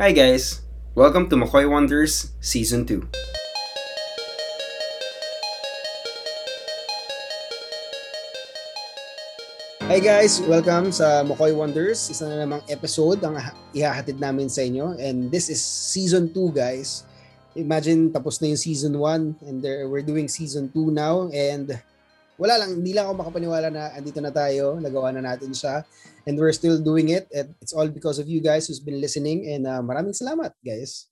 Hi guys, welcome to McCoy Wonders Season 2. Hi guys, welcome sa McCoy Wonders. Isa na namang episode ang ihahatid namin sa inyo. And this is Season 2 guys. Imagine tapos na yung Season 1 and there, we're doing Season 2 now. And wala lang, hindi lang ako makapaniwala na andito na tayo, nagawa na natin siya. And we're still doing it. And it's all because of you guys who's been listening. And uh, maraming salamat guys.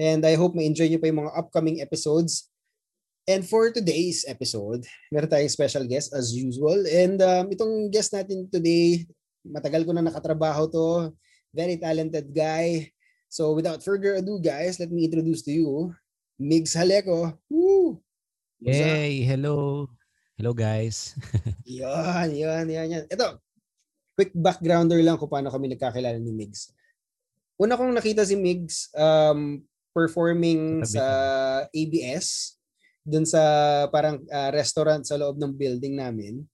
And I hope ma-enjoy nyo pa yung mga upcoming episodes. And for today's episode, meron tayong special guest as usual. And um, itong guest natin today, matagal ko na nakatrabaho to. Very talented guy. So without further ado guys, let me introduce to you Migs Haleko. Woo! Hey, hello. Hello guys. yan, yan, yan, yan. Ito, quick backgrounder lang kung paano kami nagkakilala ni Migs. Una kong nakita si Migs um, performing sa ABS dun sa parang uh, restaurant sa loob ng building namin.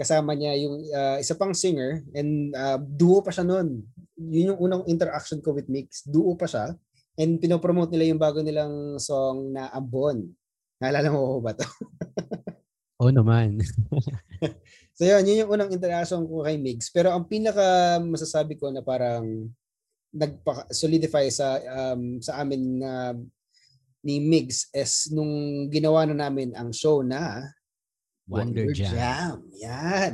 Kasama niya yung uh, isa pang singer and uh, duo pa siya noon. Yun yung unang interaction ko with Mix. Duo pa siya. And pinopromote nila yung bago nilang song na Ambon. Naalala mo ko ba to? Oo naman. so yun, yun yung unang interaction ko kay Migs. Pero ang pinaka masasabi ko na parang nagpa-solidify sa um, sa amin na uh, ni Migs is nung ginawa na namin ang show na Wonder, Wonder Jam. Jam. Yan.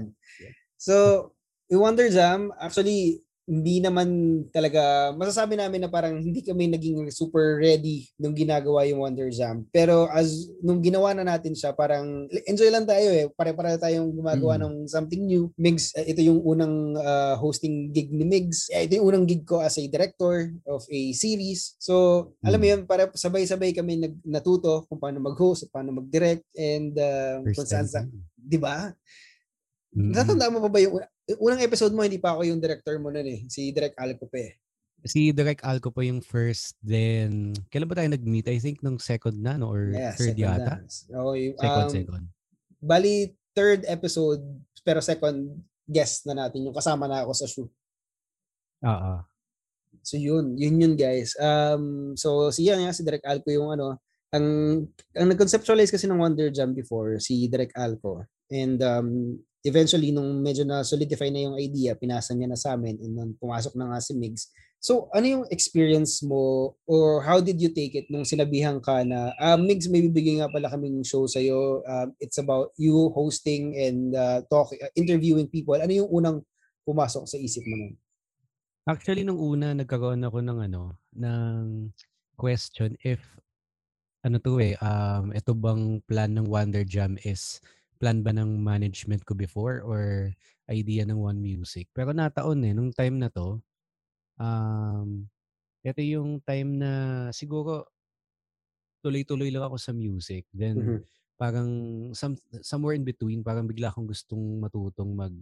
So, Wonder Jam, actually, hindi naman talaga, masasabi namin na parang hindi kami naging super ready nung ginagawa yung Wonder Jam. Pero as nung ginawa na natin siya, parang enjoy lang tayo eh. Pare-pare tayong gumagawa mm. ng something new. Migs, uh, ito yung unang uh, hosting gig ni Migs. Eh, ito yung unang gig ko as a director of a series. So, mm. alam mo yun, para sabay-sabay kami nag, natuto kung paano mag-host, paano mag-direct, and uh, kung saan sa, di ba? Mm-hmm. Natatandaan mo pa ba yung unang episode mo, hindi pa ako yung director mo nun eh. Si Direk Alco pa eh. Si Direk Alco po yung first, then, kailan ba tayo nag-meet? I think nung second na, no? Or yeah, third yata? Na. Okay, second, um, second. Bali, third episode, pero second guest na natin, yung kasama na ako sa shoot. Oo. So yun, yun yun guys. Um, so siya nga, si Direk Alco yung ano, ang, ang nag-conceptualize kasi ng Wonder Jam before, si Direk Alco. And um, eventually, nung medyo na solidify na yung idea, pinasa niya na sa amin and nung pumasok na nga si Migs. So, ano yung experience mo or how did you take it nung sinabihan ka na, uh, Migs, may bibigyan nga pala kaming show sa'yo. Uh, it's about you hosting and uh, talk, uh, interviewing people. Ano yung unang pumasok sa isip mo nun? Actually, nung una, nagkaroon ako ng ano, ng question if ano to eh, um, ito bang plan ng Wonder Jam is plan ba ng management ko before or idea ng One Music. Pero nataon eh, nung time na to, um, ito yung time na siguro tuloy-tuloy lang ako sa music. Then mm-hmm. parang some, somewhere in between, parang bigla akong gustong matutong mag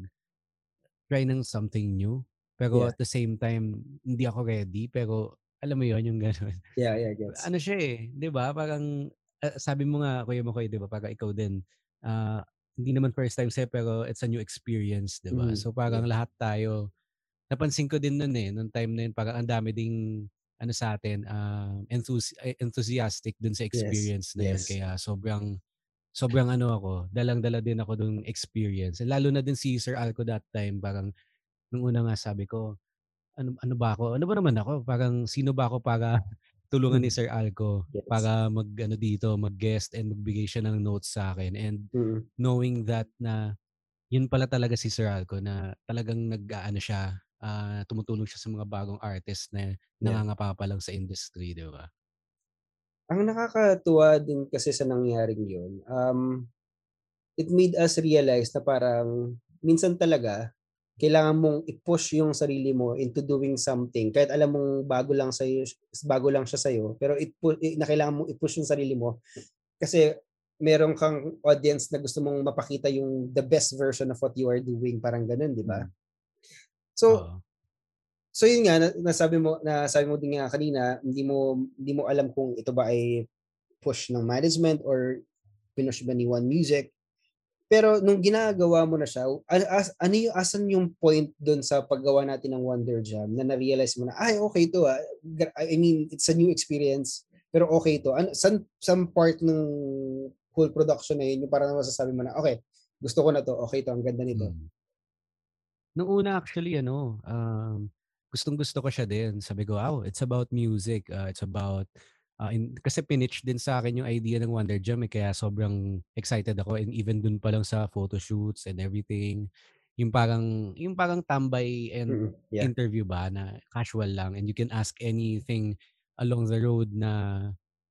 try ng something new. Pero yeah. at the same time, hindi ako ready. Pero alam mo yon yung gano'n. Yeah, yeah, gets. Ano siya eh, di ba? Parang uh, sabi mo nga, Kuya Makoy, di ba? Parang ikaw din, uh, hindi naman first time sa'yo pero it's a new experience, 'di ba? Mm. So parang lahat tayo napansin ko din noon eh, nung time na yun, parang ang dami ding ano sa atin, uh, enthusi- eh, enthusiastic dun sa experience yes. na yun. Yes. Kaya sobrang sobrang ano ako, dalang-dala din ako dun experience. Lalo na din si Sir Alco that time, parang nung una nga sabi ko, ano ano ba ako? Ano ba naman ako? Parang sino ba ako para tulungan ni mm. Sir Alco yes. para mag ano dito, mag-guest and magbigay siya ng notes sa akin and mm-hmm. knowing that na yun pala talaga si Sir Alco na talagang nag-aano siya, uh, tumutulong siya sa mga bagong artist na nangangapa pa lang sa industry, di ba? Ang nakakatuwa din kasi sa nangyaring yun, um, it made us realize na parang minsan talaga kailangan mong i-push yung sarili mo into doing something. Kahit alam mong bago lang sa bago lang siya sa iyo pero it na kailangan mong i-push yung sarili mo. Kasi meron kang audience na gusto mong mapakita yung the best version of what you are doing. Parang ganun di ba? Hmm. so uh-huh. so yun nga nasabi mo nasabi mo din nga kanina hindi mo hindi mo alam kung ito ba ay push ng management or pinush ba ni One Music Pero nung ginagawa mo na siya, as, ano yung, asan yung point doon sa paggawa natin ng Wonder Jam na na-realize mo na, ay, okay to ah. I mean, it's a new experience, pero okay to. Ano, san, some part ng whole production na yun, yung parang masasabi mo na, okay, gusto ko na to, okay to, ang ganda nito. Hmm. Nung una actually, ano, um, gustong gusto ko siya din. Sabi ko, wow, it's about music. Uh, it's about Uh, in, kasi pinitch din sa akin yung idea ng Wonder Jam eh, kaya sobrang excited ako and even dun pa lang sa photo shoots and everything. Yung parang yung parang tambay and mm, yeah. interview ba na casual lang and you can ask anything along the road na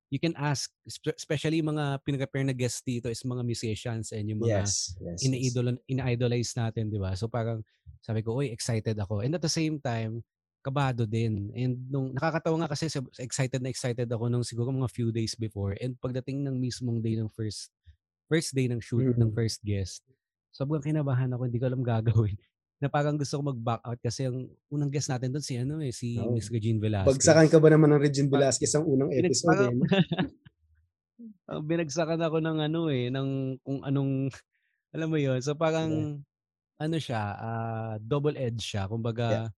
you can ask especially mga pinrepare na guest dito is mga musicians and yung mga yes, yes, ina-idol ina-idolize natin di ba? So parang sabi ko oy excited ako. And at the same time kabado din. And nung nakakatawa nga kasi excited na excited ako nung siguro mga few days before and pagdating ng mismong day ng first first day ng shoot mm-hmm. ng first guest, sobrang kinabahan ako, hindi ko alam gagawin. Na parang gusto ko mag-back out kasi ang unang guest natin doon si ano eh, si oh. Miss Regine Velasquez. Bagsakan ka ba naman ng Regine Velasquez ang unang episode? Parang, eh? binagsakan ako ng ano eh, ng kung anong, alam mo yon So parang, yeah. ano siya, uh, double edge siya. Kumbaga, yeah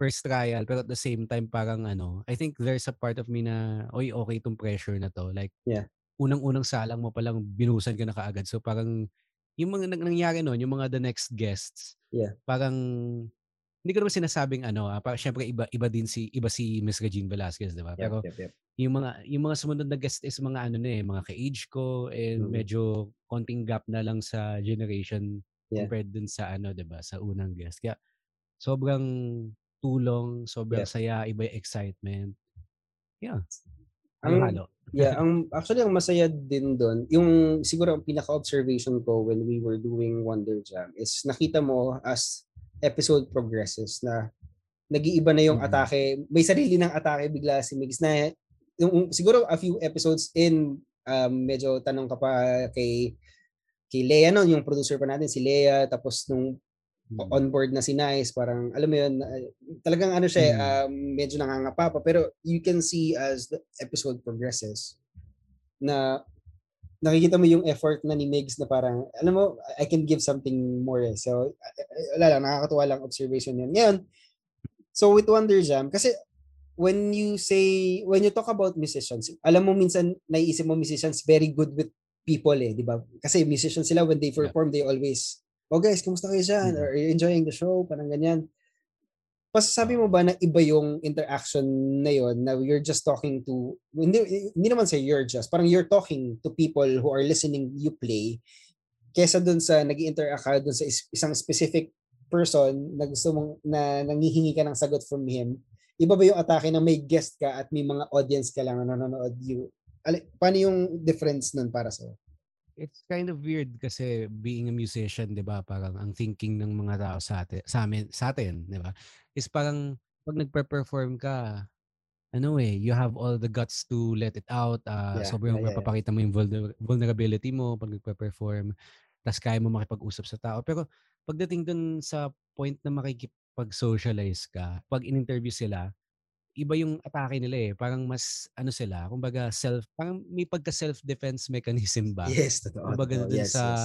first trial pero at the same time parang ano, I think there's a part of me na oy okay tong pressure na to. Like yeah. unang-unang salang mo pa lang binusan ka na kaagad. So parang yung mga nangyari noon, yung mga the next guests. Yeah. Parang hindi ko naman sinasabing ano, ah, para syempre iba iba din si iba si Miss Regine Velasquez, 'di ba? Yep, Pero yep, yep. yung mga yung mga sumunod na guest is mga ano na eh, mga ka-age ko and mm-hmm. medyo konting gap na lang sa generation yeah. compared dun sa ano, 'di ba, sa unang guest. Kaya sobrang tulong, sobrang yeah. saya, iba yung excitement. Yeah. Ang, halo. yeah, ang actually ang masaya din doon, yung siguro ang pinaka-observation ko when we were doing Wonder Jam is nakita mo as episode progresses na nag-iiba na yung mm-hmm. atake. May sarili ng atake bigla si Migs na yung, siguro a few episodes in um, medyo tanong ka pa kay kay Leia noon, yung producer pa natin si Leia tapos nung Mm. on board na si Nice, parang alam mo yun, talagang ano siya, mm. um, medyo nangangapa pa pero you can see as the episode progresses na nakikita mo yung effort na ni Migs na parang, alam mo, I can give something more. Eh. So, wala lang, nakakatuwa lang observation yun. Ngayon, so with Wonder Jam, kasi when you say, when you talk about musicians, alam mo minsan, naiisip mo musicians very good with people eh, di ba? Kasi musicians sila, when they perform, yeah. they always oh guys, kumusta kayo dyan? Mm-hmm. Or are you enjoying the show? Parang ganyan. Pasasabi mo ba na iba yung interaction na yon na you're just talking to, hindi, hindi naman say you're just, parang you're talking to people who are listening you play kesa dun sa nag interact ka dun sa isang specific person na gusto mong, na nangihingi ka ng sagot from him, iba ba yung atake na may guest ka at may mga audience ka lang na nanonood you? Paano yung difference nun para sa'yo? It's kind of weird kasi being a musician, 'di ba? Parang ang thinking ng mga tao sa atin, sa amin, sa atin, 'di ba? Is parang pag nagpe-perform ka, ano eh, you have all the guts to let it out. Uh, yeah, sobrang yeah, mapapakita mo yung vulner- vulnerability mo pag nagpe-perform. Tapos kaya mo makipag-usap sa tao. Pero pagdating dun sa point na makikipag-socialize ka, pag in-interview sila, iba yung atake nila eh. Parang mas ano sila, kumbaga self, parang may pagka self-defense mechanism ba? Yes, totoo. Kumbaga dun yes, sa yes.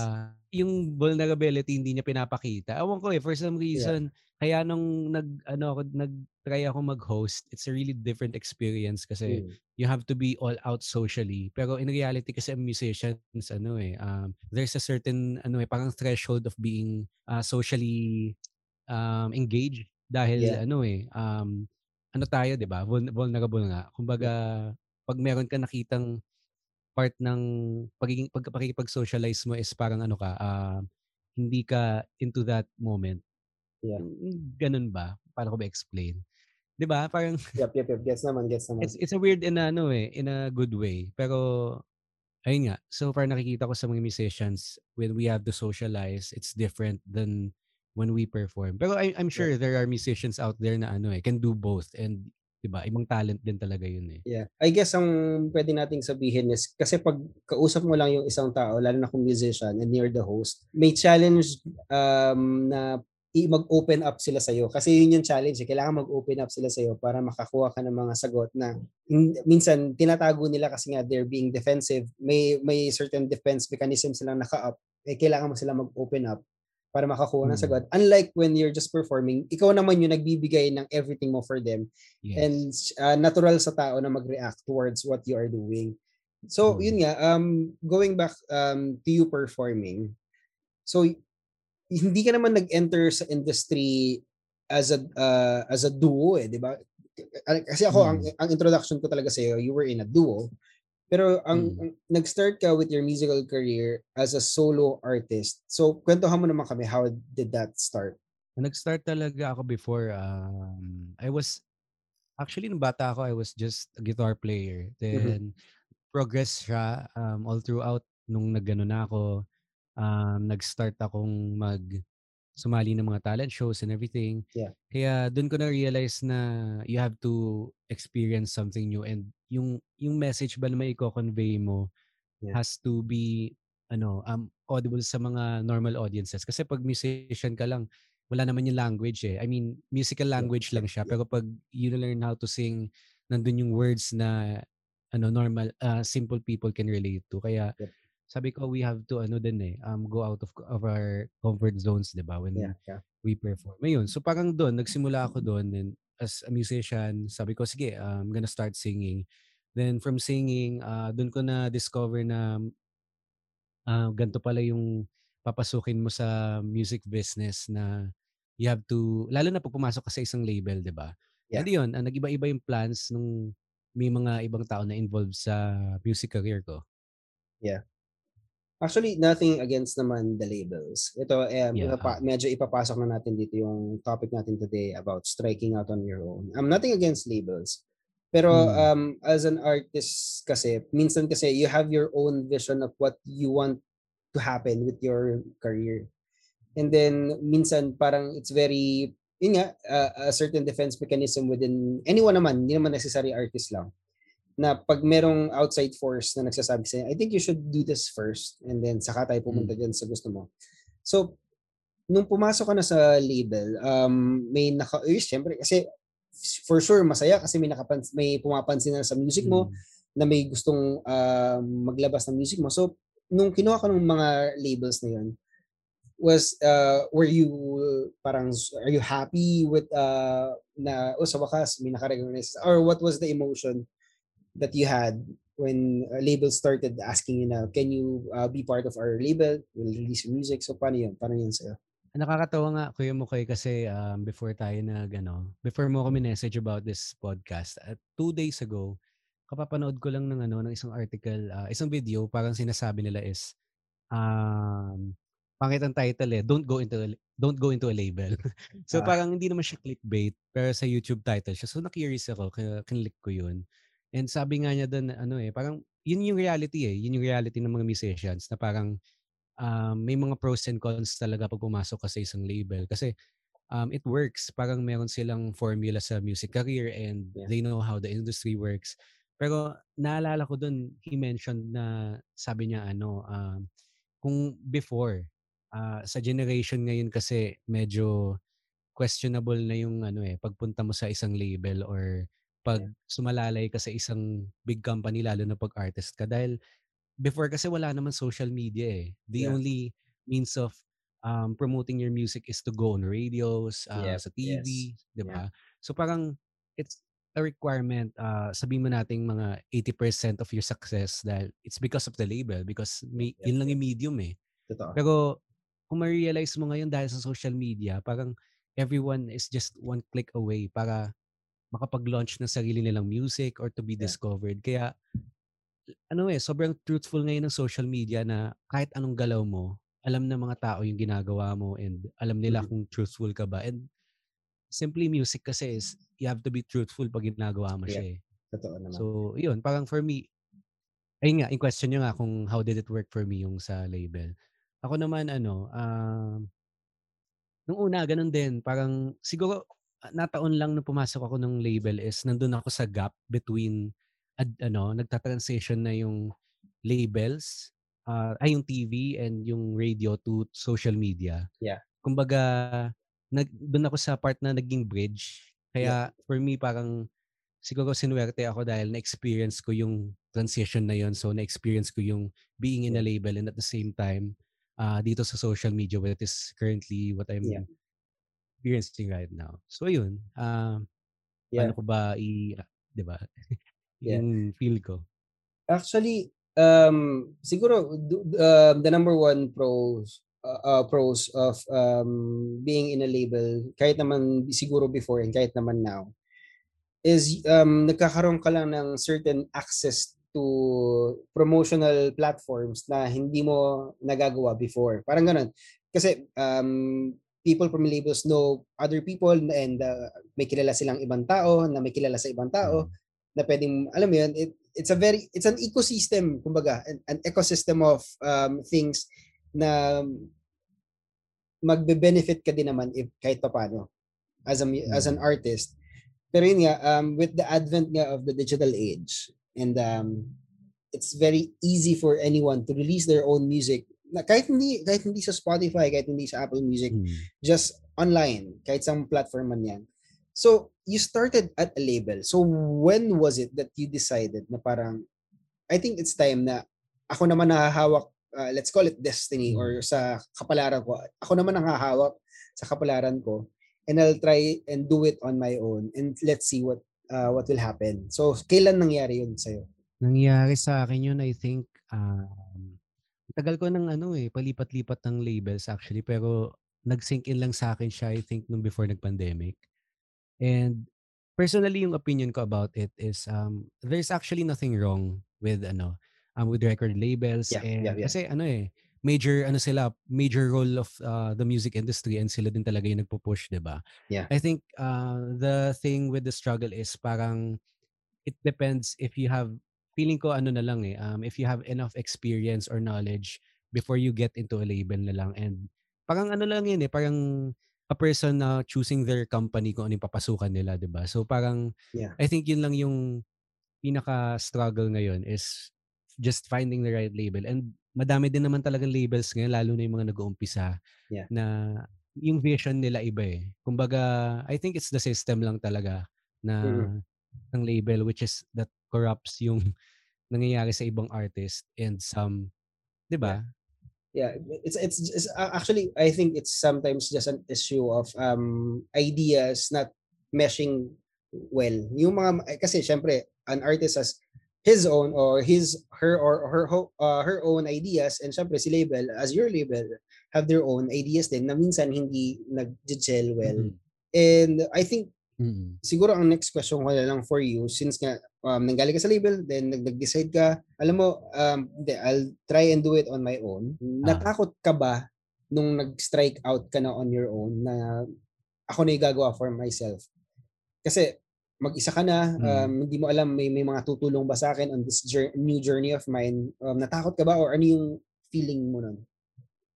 yung vulnerability hindi niya pinapakita. Awan ko eh, for some reason, yeah. kaya nung nag ano ako nag-try ako mag-host, it's a really different experience kasi mm. you have to be all out socially. Pero in reality kasi musicians ano eh, um, there's a certain ano eh, parang threshold of being uh, socially um, engaged dahil yeah. ano eh um ano tayo, 'di ba? Vulnerable nga. Kumbaga, pag meron ka nakitang part ng pagiging pagkapakikipag-socialize mo is parang ano ka, uh, hindi ka into that moment. Yeah. Ganun ba? Paano ko ba explain? 'Di ba? Parang Yep, yep, yep. Gets naman, gets naman. It's it's a weird in a, ano eh, in a good way. Pero ayun nga, so far nakikita ko sa mga musicians when we have to socialize, it's different than when we perform. Pero I, I'm sure yeah. there are musicians out there na ano eh, can do both and 'di ba? Ibang talent din talaga 'yun eh. Yeah. I guess ang pwede nating sabihin is kasi pag kausap mo lang yung isang tao, lalo na kung musician and near the host, may challenge um, na mag-open up sila sa iyo kasi yun yung challenge eh. kailangan mag-open up sila sa iyo para makakuha ka ng mga sagot na minsan tinatago nila kasi nga they're being defensive may may certain defense mechanism silang naka-up eh, kailangan mo sila mag-open up para makakuha ng sagot. Unlike when you're just performing, ikaw naman yung nagbibigay ng everything mo for them. Yes. And uh, natural sa tao na mag-react towards what you are doing. So, mm. yun nga, um, going back um, to you performing, so hindi ka naman nag-enter sa industry as a uh, as a duo eh, di ba? Kasi ako, mm. ang, ang introduction ko talaga sa iyo, you were in a duo. Pero ang, mm. ang nag-start ka with your musical career as a solo artist. So, kwentuhan mo naman kami, how did that start? Nag-start talaga ako before, um, I was, actually nung bata ako, I was just a guitar player. Mm-hmm. Then, mm-hmm. progress siya um, all throughout nung nagano na ako. Um, nag-start akong mag sumali ng mga talent shows and everything. Yeah. Kaya doon ko na realize na you have to experience something new and yung yung message ba na may i-convey mo yeah. has to be ano um audible sa mga normal audiences kasi pag musician ka lang wala naman yung language eh. I mean, musical language yeah. lang siya pero pag you learn how to sing nandun yung words na ano normal uh, simple people can relate to. Kaya yep sabi ko we have to ano din eh um go out of of our comfort zones 'di ba when yeah, yeah. we perform. Ayun, so parang doon nagsimula ako doon and as a musician, sabi ko sige, I'm gonna start singing. Then from singing, uh, doon ko na discover na uh, ganito pala yung papasukin mo sa music business na you have to lalo na pag pumasok ka sa isang label, 'di ba? Yeah. And yun, uh, nag-iba-iba yung plans nung may mga ibang tao na involved sa music career ko. Yeah. Actually, nothing against naman the labels. Ito, um, yeah. ipapa- medyo ipapasok na natin dito yung topic natin today about striking out on your own. I'm nothing against labels. Pero hmm. um, as an artist kasi, minsan kasi you have your own vision of what you want to happen with your career. And then, minsan parang it's very, yun nga, uh, a certain defense mechanism within anyone naman, hindi naman necessary artist lang na pag merong outside force na nagsasabi sa'yo, I think you should do this first and then saka tayo pumunta mm. dyan sa gusto mo. So, nung pumasok ka na sa label, um, may naka, eh, syempre, kasi for sure masaya kasi may nakapans may pumapansin na sa music mo mm. na may gustong uh, maglabas ng music mo. So, nung kinuha ka ng mga labels na yun, was uh, were you parang are you happy with uh, na oh sa wakas may nakarecognize or what was the emotion that you had when a label started asking you na, can you uh, be part of our label? We'll release music. So, paano yun? Paano yun sa'yo? Nakakatawa nga, Kuya Mukoy, kasi um, before tayo nag, ano, before mo kami message about this podcast, uh, two days ago, kapapanood ko lang ng, ano, ng isang article, uh, isang video, parang sinasabi nila is, um, pangit ang title eh, don't go into a, don't go into a label. so ah. parang hindi naman siya clickbait, pero sa YouTube title siya. So na-curious ako, kaya kinlik ko yun. And sabi nga niya doon ano eh, parang yun yung reality eh. Yun yung reality ng mga musicians na parang um, may mga pros and cons talaga pag pumasok ka sa isang label. Kasi um, it works. Parang meron silang formula sa music career and yeah. they know how the industry works. Pero naalala ko doon, he mentioned na sabi niya ano, um, kung before, uh, sa generation ngayon kasi medyo questionable na yung ano eh, pagpunta mo sa isang label or pag sumalalay ka sa isang big company lalo na pag artist ka dahil before kasi wala naman social media eh. The yeah. only means of um, promoting your music is to go on radios, uh, yep. sa TV, yes. 'di ba? Yeah. So parang it's a requirement uh, sabihin mo nating mga 80% of your success dahil it's because of the label because may, yep. yun lang yung medium eh. Totoo. Pero kung ma-realize mo ngayon dahil sa social media, parang everyone is just one click away para makapag-launch ng sarili nilang music or to be yeah. discovered. Kaya ano eh, sobrang truthful ngayon ng social media na kahit anong galaw mo, alam ng mga tao yung ginagawa mo and alam nila mm-hmm. kung truthful ka ba. And simply music kasi is you have to be truthful pag ginagawa mo yeah. siya eh. Totoo naman. So, yun, parang for me, ayun nga, in question nyo nga kung how did it work for me yung sa label. Ako naman, ano, um, uh, nung una, ganun din. Parang, siguro, nataon lang nung pumasok ako ng label is nandun ako sa gap between ad, ano, nagta-transition na yung labels, uh, ay yung TV and yung radio to social media. Yeah. Kumbaga, nag, doon ako sa part na naging bridge. Kaya yeah. for me parang siguro sinuwerte ako dahil na-experience ko yung transition na yon So na-experience ko yung being in a label and at the same time uh, dito sa social media what is currently what I'm yeah. Experiencing right now. So yun, uh, yeah. paano ko ba i, uh, 'di ba? yung yeah. feel ko. Actually, um siguro uh, the number one pros uh, uh, pros of um being in a label kahit naman siguro before and kahit naman now is um nagkakaroon ka lang ng certain access to promotional platforms na hindi mo nagagawa before. Parang ganun. Kasi um, people from labels know other people and uh, may kilala silang ibang tao na may kilala sa ibang tao na pwedeng, alam mo yun, it, it's a very, it's an ecosystem, kumbaga, an, an ecosystem of um, things na magbe-benefit ka din naman if kahit pa paano as a, as an artist. Pero yun nga, um, with the advent nga of the digital age, and um, it's very easy for anyone to release their own music kahit hindi kahit hindi sa Spotify kahit hindi sa Apple Music mm. just online kahit sa platform man yan so you started at a label so when was it that you decided na parang I think it's time na ako naman nahahawak uh, let's call it destiny mm. or sa kapalaran ko ako naman ang hahawak sa kapalaran ko and I'll try and do it on my own and let's see what uh, what will happen. So, kailan nangyari yun sa'yo? Nangyari sa akin yun, I think, um, tagal ko ng ano eh, palipat-lipat ng labels actually, pero nag-sink in lang sa akin siya, I think, nung before nag-pandemic. And personally, yung opinion ko about it is um, there's actually nothing wrong with ano, um, with record labels. Yeah, and, yeah, yeah. Kasi ano eh, major ano sila major role of uh, the music industry and sila din talaga yung nagpo-push 'di ba yeah i think uh, the thing with the struggle is parang it depends if you have feeling ko ano na lang eh um, if you have enough experience or knowledge before you get into a label na lang and parang ano lang yun eh parang a person na choosing their company kung ano yung papasukan nila, 'di ba? So parang yeah. I think yun lang yung pinaka struggle ngayon is just finding the right label and madami din naman talagang labels ngayon, lalo na yung mga nag-uumpisa yeah. na yung vision nila iba eh. Kumbaga, I think it's the system lang talaga na mm. ng label which is that corrupts yung nangyayari sa ibang artist and some, 'di ba? Yeah. yeah. It's, it's it's actually I think it's sometimes just an issue of um ideas not meshing well. Yung mga kasi syempre an artist has his own or his her or her uh, her own ideas and syempre si label as your label have their own ideas din na minsan hindi nag-gel well. Mm-hmm. And I think mm-hmm. siguro ang next question ko na lang for you since nga um, nanggaling ka sa label then nag-decide ka alam mo um I'll try and do it on my own. Ah. Natakot ka ba nung nag-strike out ka na on your own na ako na yung gagawa for myself? Kasi mag-isa ka na, mm. um, hindi mo alam may may mga tutulong ba sa akin on this journey, new journey of mine. Um, natakot ka ba or ano yung feeling mo nun?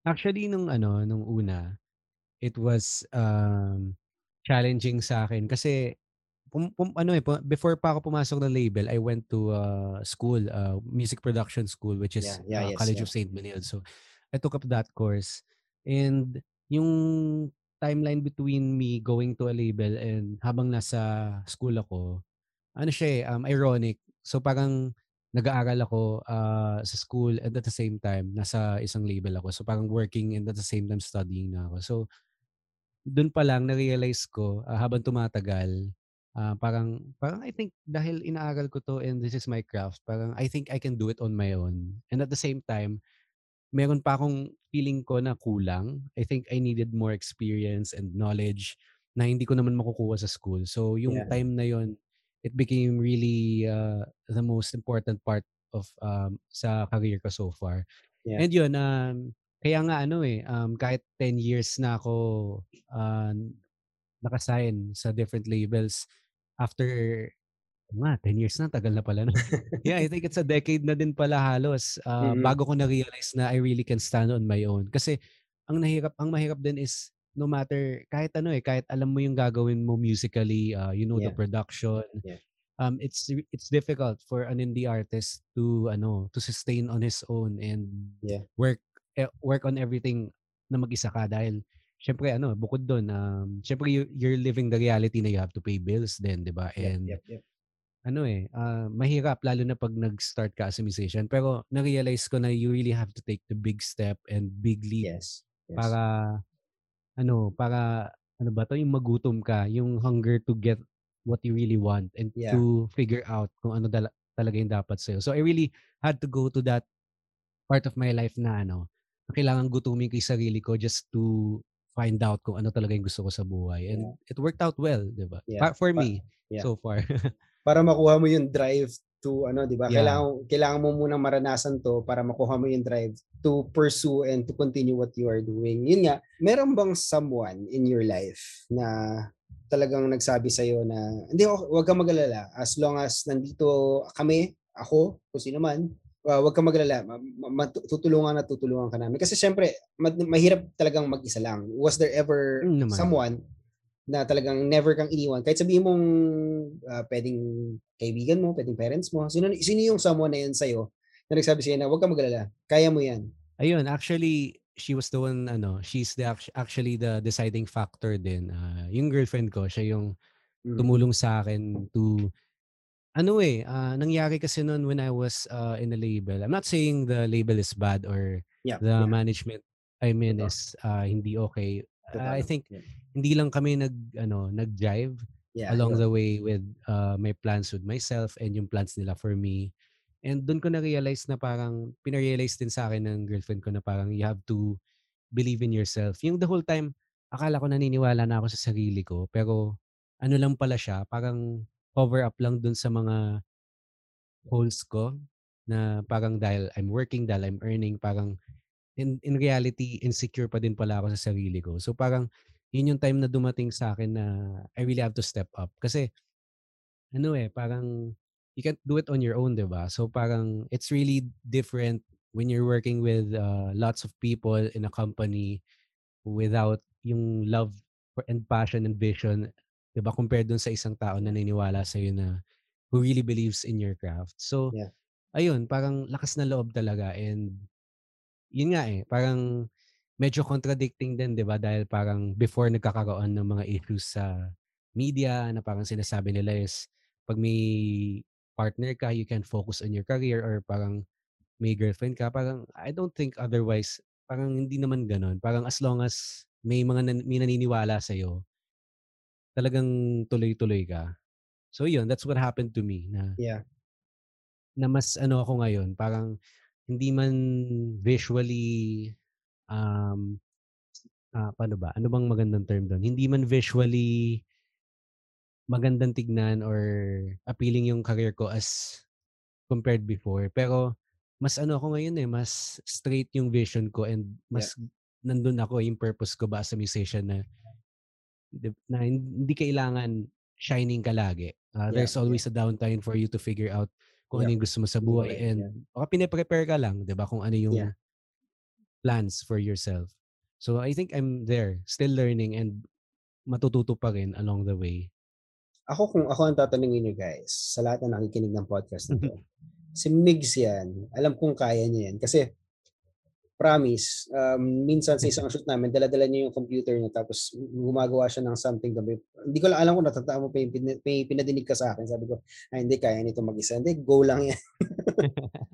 Actually nung ano, nung una, it was um challenging sa akin kasi pum, pum, ano eh before pa ako pumasok ng label, I went to uh, school, uh, music production school which is yeah, yeah, uh, yes, College yeah. of St. Benilde. So I took up that course and yung timeline between me going to a label and habang nasa school ako, ano siya eh, um, ironic. So parang nag-aaral ako uh, sa school and at the same time nasa isang label ako. So parang working and at the same time studying na ako. So doon pa lang na-realize ko uh, habang tumatagal uh, parang parang I think dahil inaaral ko to and this is my craft, parang I think I can do it on my own. And at the same time, meron pa akong feeling ko na kulang. I think I needed more experience and knowledge na hindi ko naman makukuha sa school. So yung yeah. time na yon it became really uh, the most important part of um, sa career ko so far. Yeah. And yun, um, kaya nga ano eh, um, kahit 10 years na ako uh, nakasign sa different labels, after nga, 10 years na, tagal na pala. No? yeah, I think it's a decade na din pala halos uh, mm-hmm. bago ko na-realize na I really can stand on my own. Kasi ang nahirap, ang mahirap din is no matter, kahit ano eh, kahit alam mo yung gagawin mo musically, uh, you know yeah. the production, yeah. um, it's it's difficult for an indie artist to ano to sustain on his own and yeah. work eh, work on everything na mag-isa ka dahil syempre ano bukod doon um syempre you, you're living the reality na you have to pay bills then 'di ba and yep, yep, yep ano eh, uh, mahirap lalo na pag nag-start ka as a musician. Pero na-realize ko na you really have to take the big step and big leap yes, yes. para ano, para ano ba to, yung magutom ka, yung hunger to get what you really want and yeah. to figure out kung ano dala, talaga yung dapat sa'yo. So I really had to go to that part of my life na ano, kailangan gutumin ko yung sarili ko just to find out kung ano talaga yung gusto ko sa buhay. And yeah. it worked out well, di ba? Yeah. For me, yeah. so far. para makuha mo yung drive to ano, 'di ba? Yeah. Kailangan kailangan mo munang maranasan 'to para makuha mo yung drive to pursue and to continue what you are doing. Yun nga, meron bang someone in your life na talagang nagsabi sa iyo na hindi wag kang magalala as long as nandito kami, ako, kung sino man, uh, wag kang magalala, matutulungan at tutulungan ka namin. Kasi syempre, mahirap talagang mag-isa lang. Was there ever mm, someone na talagang never kang iniwan. Kahit sabihin mong uh, pwedeng kaibigan mo, pwedeng parents mo, sino, sino yung someone na yun sa'yo na nagsabi sa'yo na huwag kang magalala, kaya mo yan. Ayun, actually, she was the one, ano, she's the actually the deciding factor din. Uh, yung girlfriend ko, siya yung mm. tumulong sa akin to ano eh, uh, nangyari kasi noon when I was uh, in a label. I'm not saying the label is bad or yeah, the yeah. management I mean is uh, hindi okay. Uh, I think yeah hindi lang kami nag ano nag-jive yeah, along yeah. the way with uh, my plans with myself and yung plans nila for me. And doon ko na-realize na parang pina-realize din sa akin ng girlfriend ko na parang you have to believe in yourself. Yung the whole time, akala ko naniniwala na ako sa sarili ko. Pero ano lang pala siya, parang cover up lang dun sa mga holes ko na parang dahil I'm working, dahil I'm earning, parang in, in reality, insecure pa din pala ako sa sarili ko. So parang yun yung time na dumating sa akin na I really have to step up. Kasi, ano eh, parang you can't do it on your own, di ba? So parang it's really different when you're working with uh, lots of people in a company without yung love and passion and vision, di ba? Compared dun sa isang tao na naniniwala sa'yo na who really believes in your craft. So, yeah. ayun, parang lakas na loob talaga and yun nga eh, parang medyo contradicting din, 'di ba? Dahil parang before nagkakaroon ng mga issues sa media na parang sinasabi nila is pag may partner ka, you can focus on your career or parang may girlfriend ka, parang I don't think otherwise, parang hindi naman ganoon. Parang as long as may mga nan- may naniniwala sa iyo, talagang tuloy-tuloy ka. So yun, that's what happened to me na Yeah. na mas ano ako ngayon, parang hindi man visually um, ah, paano ba? Ano bang magandang term doon? Hindi man visually magandang tignan or appealing yung career ko as compared before. Pero mas ano ako ngayon eh, mas straight yung vision ko and mas yeah. nandun ako yung purpose ko ba as a musician na na hindi kailangan shining ka lagi. Uh, yeah, there's always a downtime for you to figure out kung yeah. ano yung gusto mo sa buhay yeah, and baka pine-prepare ka lang, 'di ba? Kung ano yung yeah plans for yourself. So I think I'm there, still learning and matututo pa rin along the way. Ako kung ako ang tatanungin niyo guys, sa lahat na nakikinig ng podcast na to, si Migs yan, alam kong kaya niya yan. Kasi promise, um, minsan sa isang shoot namin, dala-dala niya yung computer niya tapos gumagawa siya ng something gabi. Hindi ko lang alam kung natatama mo pin- may pinadinig ka sa akin. Sabi ko, ay hindi, kaya nito mag-isa. Hindi, go lang yan.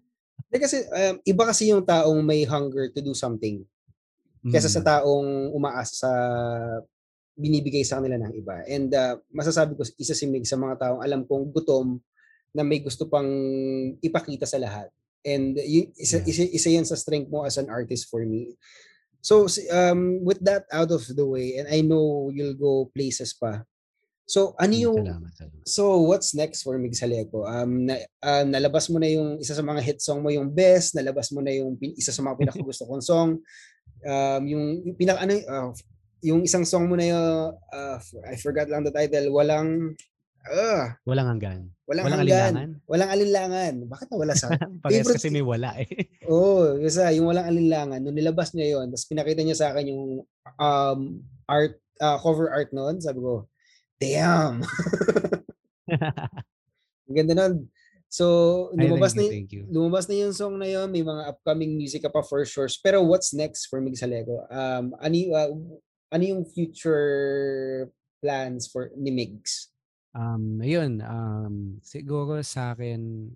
Eh, kasi um, iba kasi yung taong may hunger to do something mm. sa taong umaasa sa binibigay sa kanila ng iba. And uh, masasabi ko isa si Mig sa mga taong alam kong gutom na may gusto pang ipakita sa lahat. And y- isa, isa, isa yan sa strength mo as an artist for me. So um, with that out of the way, and I know you'll go places pa, So, ano hmm, yung salamat, salamat. So, what's next for Mig Saleko? Um na, uh, nalabas mo na yung isa sa mga hit song mo yung Best, nalabas mo na yung pin, isa sa mga pinakagusto kong song. Um yung, yung pinaka ano uh, yung isang song mo na yung uh, I forgot lang the title, walang uh, walang hanggan. Walang, walang hanggan. Alinlangan? Walang alinlangan. Bakit nawala sa Parehas kasi may wala eh. Oo, oh, kasi yung walang alinlangan, nung nilabas niya yon, tapos pinakita niya sa akin yung um art uh, cover art noon, sabi ko, damn. Ang ganda nun. So, lumabas na, you, lumabas na yung song na yun. May mga upcoming music ka pa for sure. Pero what's next for Mig Salego? Um, ano, uh, ano yung future plans for ni Migs? Um, ayun, um, siguro sa akin,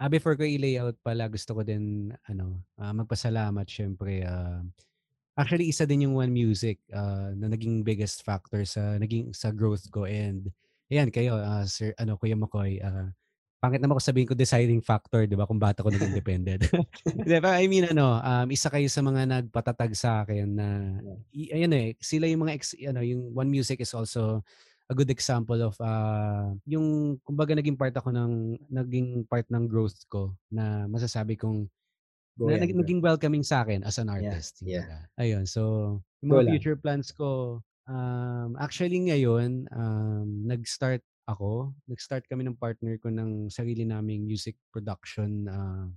ah, before ko i-layout pala, gusto ko din ano, uh, magpasalamat syempre. Uh, actually, isa din yung One Music uh, na naging biggest factor sa naging sa growth ko and ayan kayo, uh, Sir ano Kuya Makoy, uh, pangit naman ko sabihin ko deciding factor, 'di ba, kung bakit ako naging independent. 'Di ba? I mean ano, um, isa kayo sa mga nagpatatag sa akin na y- ayun eh, sila yung mga ex, ano, yung One Music is also a good example of uh, yung kumbaga naging part ako ng naging part ng growth ko na masasabi kong Go na, yan, naging welcoming sa akin as an artist. Yeah. yeah. Ayun, so yung mga future plans ko um, actually ngayon um, nag-start ako, nag-start kami ng partner ko ng sarili naming music production uh,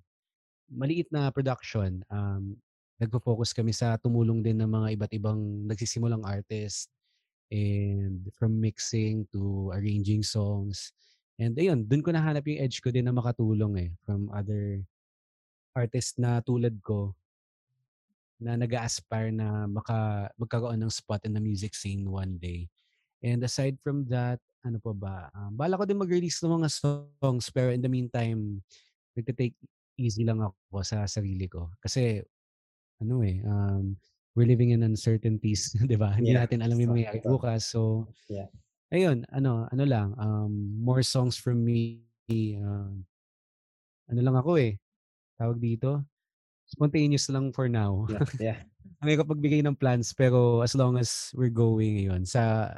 maliit na production. Um, nagpo-focus kami sa tumulong din ng mga iba't ibang nagsisimulang artist and from mixing to arranging songs. And ayun, dun ko nahanap yung edge ko din na makatulong eh from other artists na tulad ko na nag aspire na maka, magkaroon ng spot in the music scene one day. And aside from that, ano pa ba? Um, bala ko din mag-release ng mga songs pero in the meantime, nagte-take easy lang ako sa sarili ko. Kasi ano eh, um, we're living in uncertainties, 'di ba? Hindi yeah. natin alam yung mangyayari bukas. So, yeah. ayun, ano, ano lang, um, more songs from me. Uh, ano lang ako eh, tawag dito, spontaneous lang for now. Yeah. yeah. May kapagbigay ng plans pero as long as we're going yun sa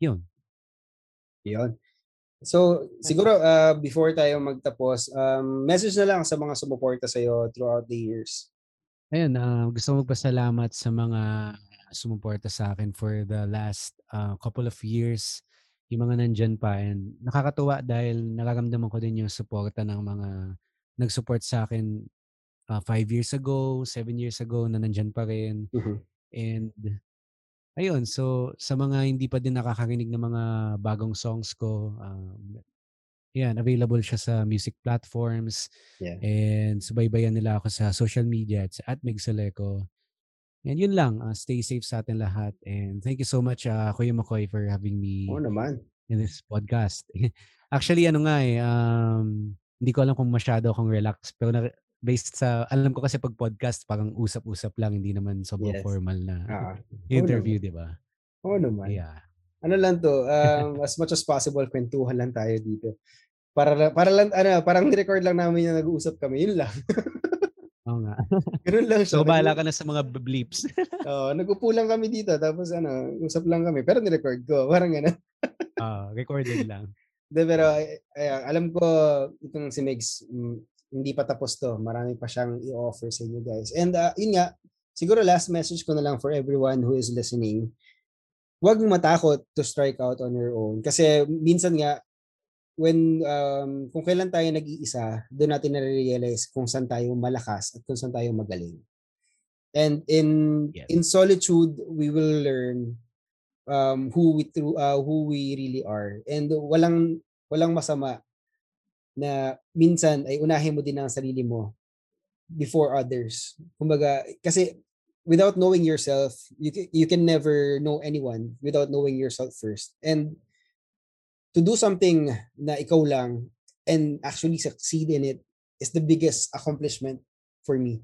yun. Yun. So, siguro uh, before tayo magtapos, um, message na lang sa mga sumuporta sa iyo throughout the years. Ayun, uh, gusto ko magpasalamat sa mga sumuporta sa akin for the last uh, couple of years. Yung mga nandyan pa. And nakakatuwa dahil nararamdaman ko din yung suporta ng mga nag-support sa akin uh, five years ago, seven years ago na nandyan pa rin. Mm-hmm. And ayun, so sa mga hindi pa din nakakarinig ng mga bagong songs ko, um, yan, available siya sa music platforms. Yeah. And subaybayan nila ako sa social media at, at Migsaleko. And yun lang, uh, stay safe sa atin lahat. And thank you so much, uh, Kuya Makoy, for having me oh, naman. in this podcast. Actually, ano nga eh, um, hindi ko alam kung masyado akong relax. Pero na, based sa, alam ko kasi pag podcast, parang usap-usap lang, hindi naman sobrang yes. formal na uh, interview, oh, di ba? Oo oh, naman. Yeah ano lang to, um, as much as possible, kwentuhan lang tayo dito. Para, para lang, ano, parang ni-record lang namin yung nag-uusap kami, yun lang. Oo nga. Ganun lang siya. So, bahala ka na sa mga bleeps. Oo, nag-upo lang kami dito, tapos ano, usap lang kami, pero ni-record ko, parang gano'n. Oo, uh, recorded lang. De, pero ay, ay, alam ko, itong si Megs, mm, hindi pa tapos to. Marami pa siyang i-offer sa inyo guys. And uh, yun nga, siguro last message ko na lang for everyone who is listening huwag matakot to strike out on your own. Kasi minsan nga, when, um, kung kailan tayo nag-iisa, doon natin na-realize kung saan tayo malakas at kung saan tayo magaling. And in yes. in solitude, we will learn um, who we through, uh, who we really are. And walang walang masama na minsan ay unahin mo din ang sarili mo before others. Kumbaga, kasi without knowing yourself, you you can never know anyone without knowing yourself first. And to do something na ikaw lang and actually succeed in it is the biggest accomplishment for me.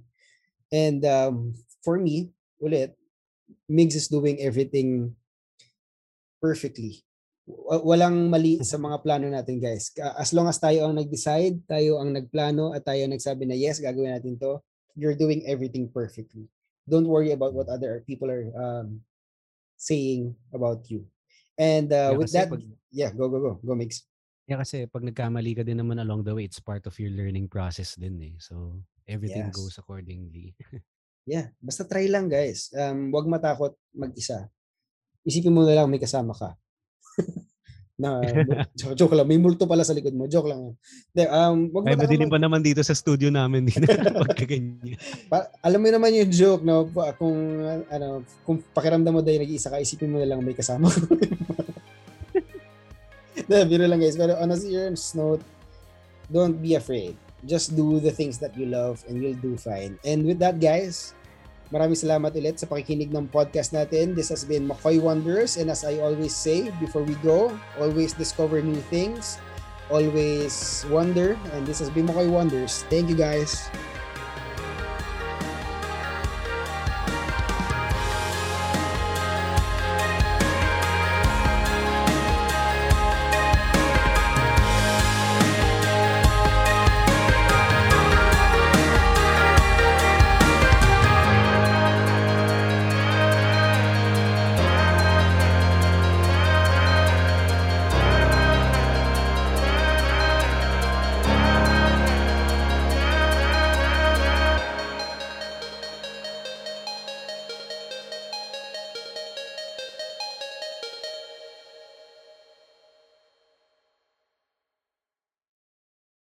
And um, for me, ulit, Migs is doing everything perfectly. Walang mali sa mga plano natin, guys. As long as tayo ang nag-decide, tayo ang nagplano, at tayo nagsabi na yes, gagawin natin to, you're doing everything perfectly don't worry about what other people are um, saying about you. And uh, yeah, with that, pag, yeah, go, go, go. Go, Mix. Yeah, kasi pag nagkamali ka din naman along the way, it's part of your learning process din eh. So, everything yes. goes accordingly. yeah, basta try lang guys. Um, wag matakot mag-isa. Isipin mo na lang may kasama ka. Na joke, joke lang may multo pala sa likod mo joke lang. De, um wag Ay, madilim pa naman dito sa studio namin dito pagkaganyan pa, alam mo naman yung joke no? Kung ano kung pakiramdam mo dahil nag-iisa ka isipin mo na lang may kasama De, biro lang guys. Pero on a serious note don't be afraid. Just do the things that you love and you'll do fine. And with that guys Maraming salamat ulit sa pakikinig ng podcast natin. This has been Makoy Wonders and as I always say before we go, always discover new things, always wonder and this has been Makoy Wonders. Thank you guys.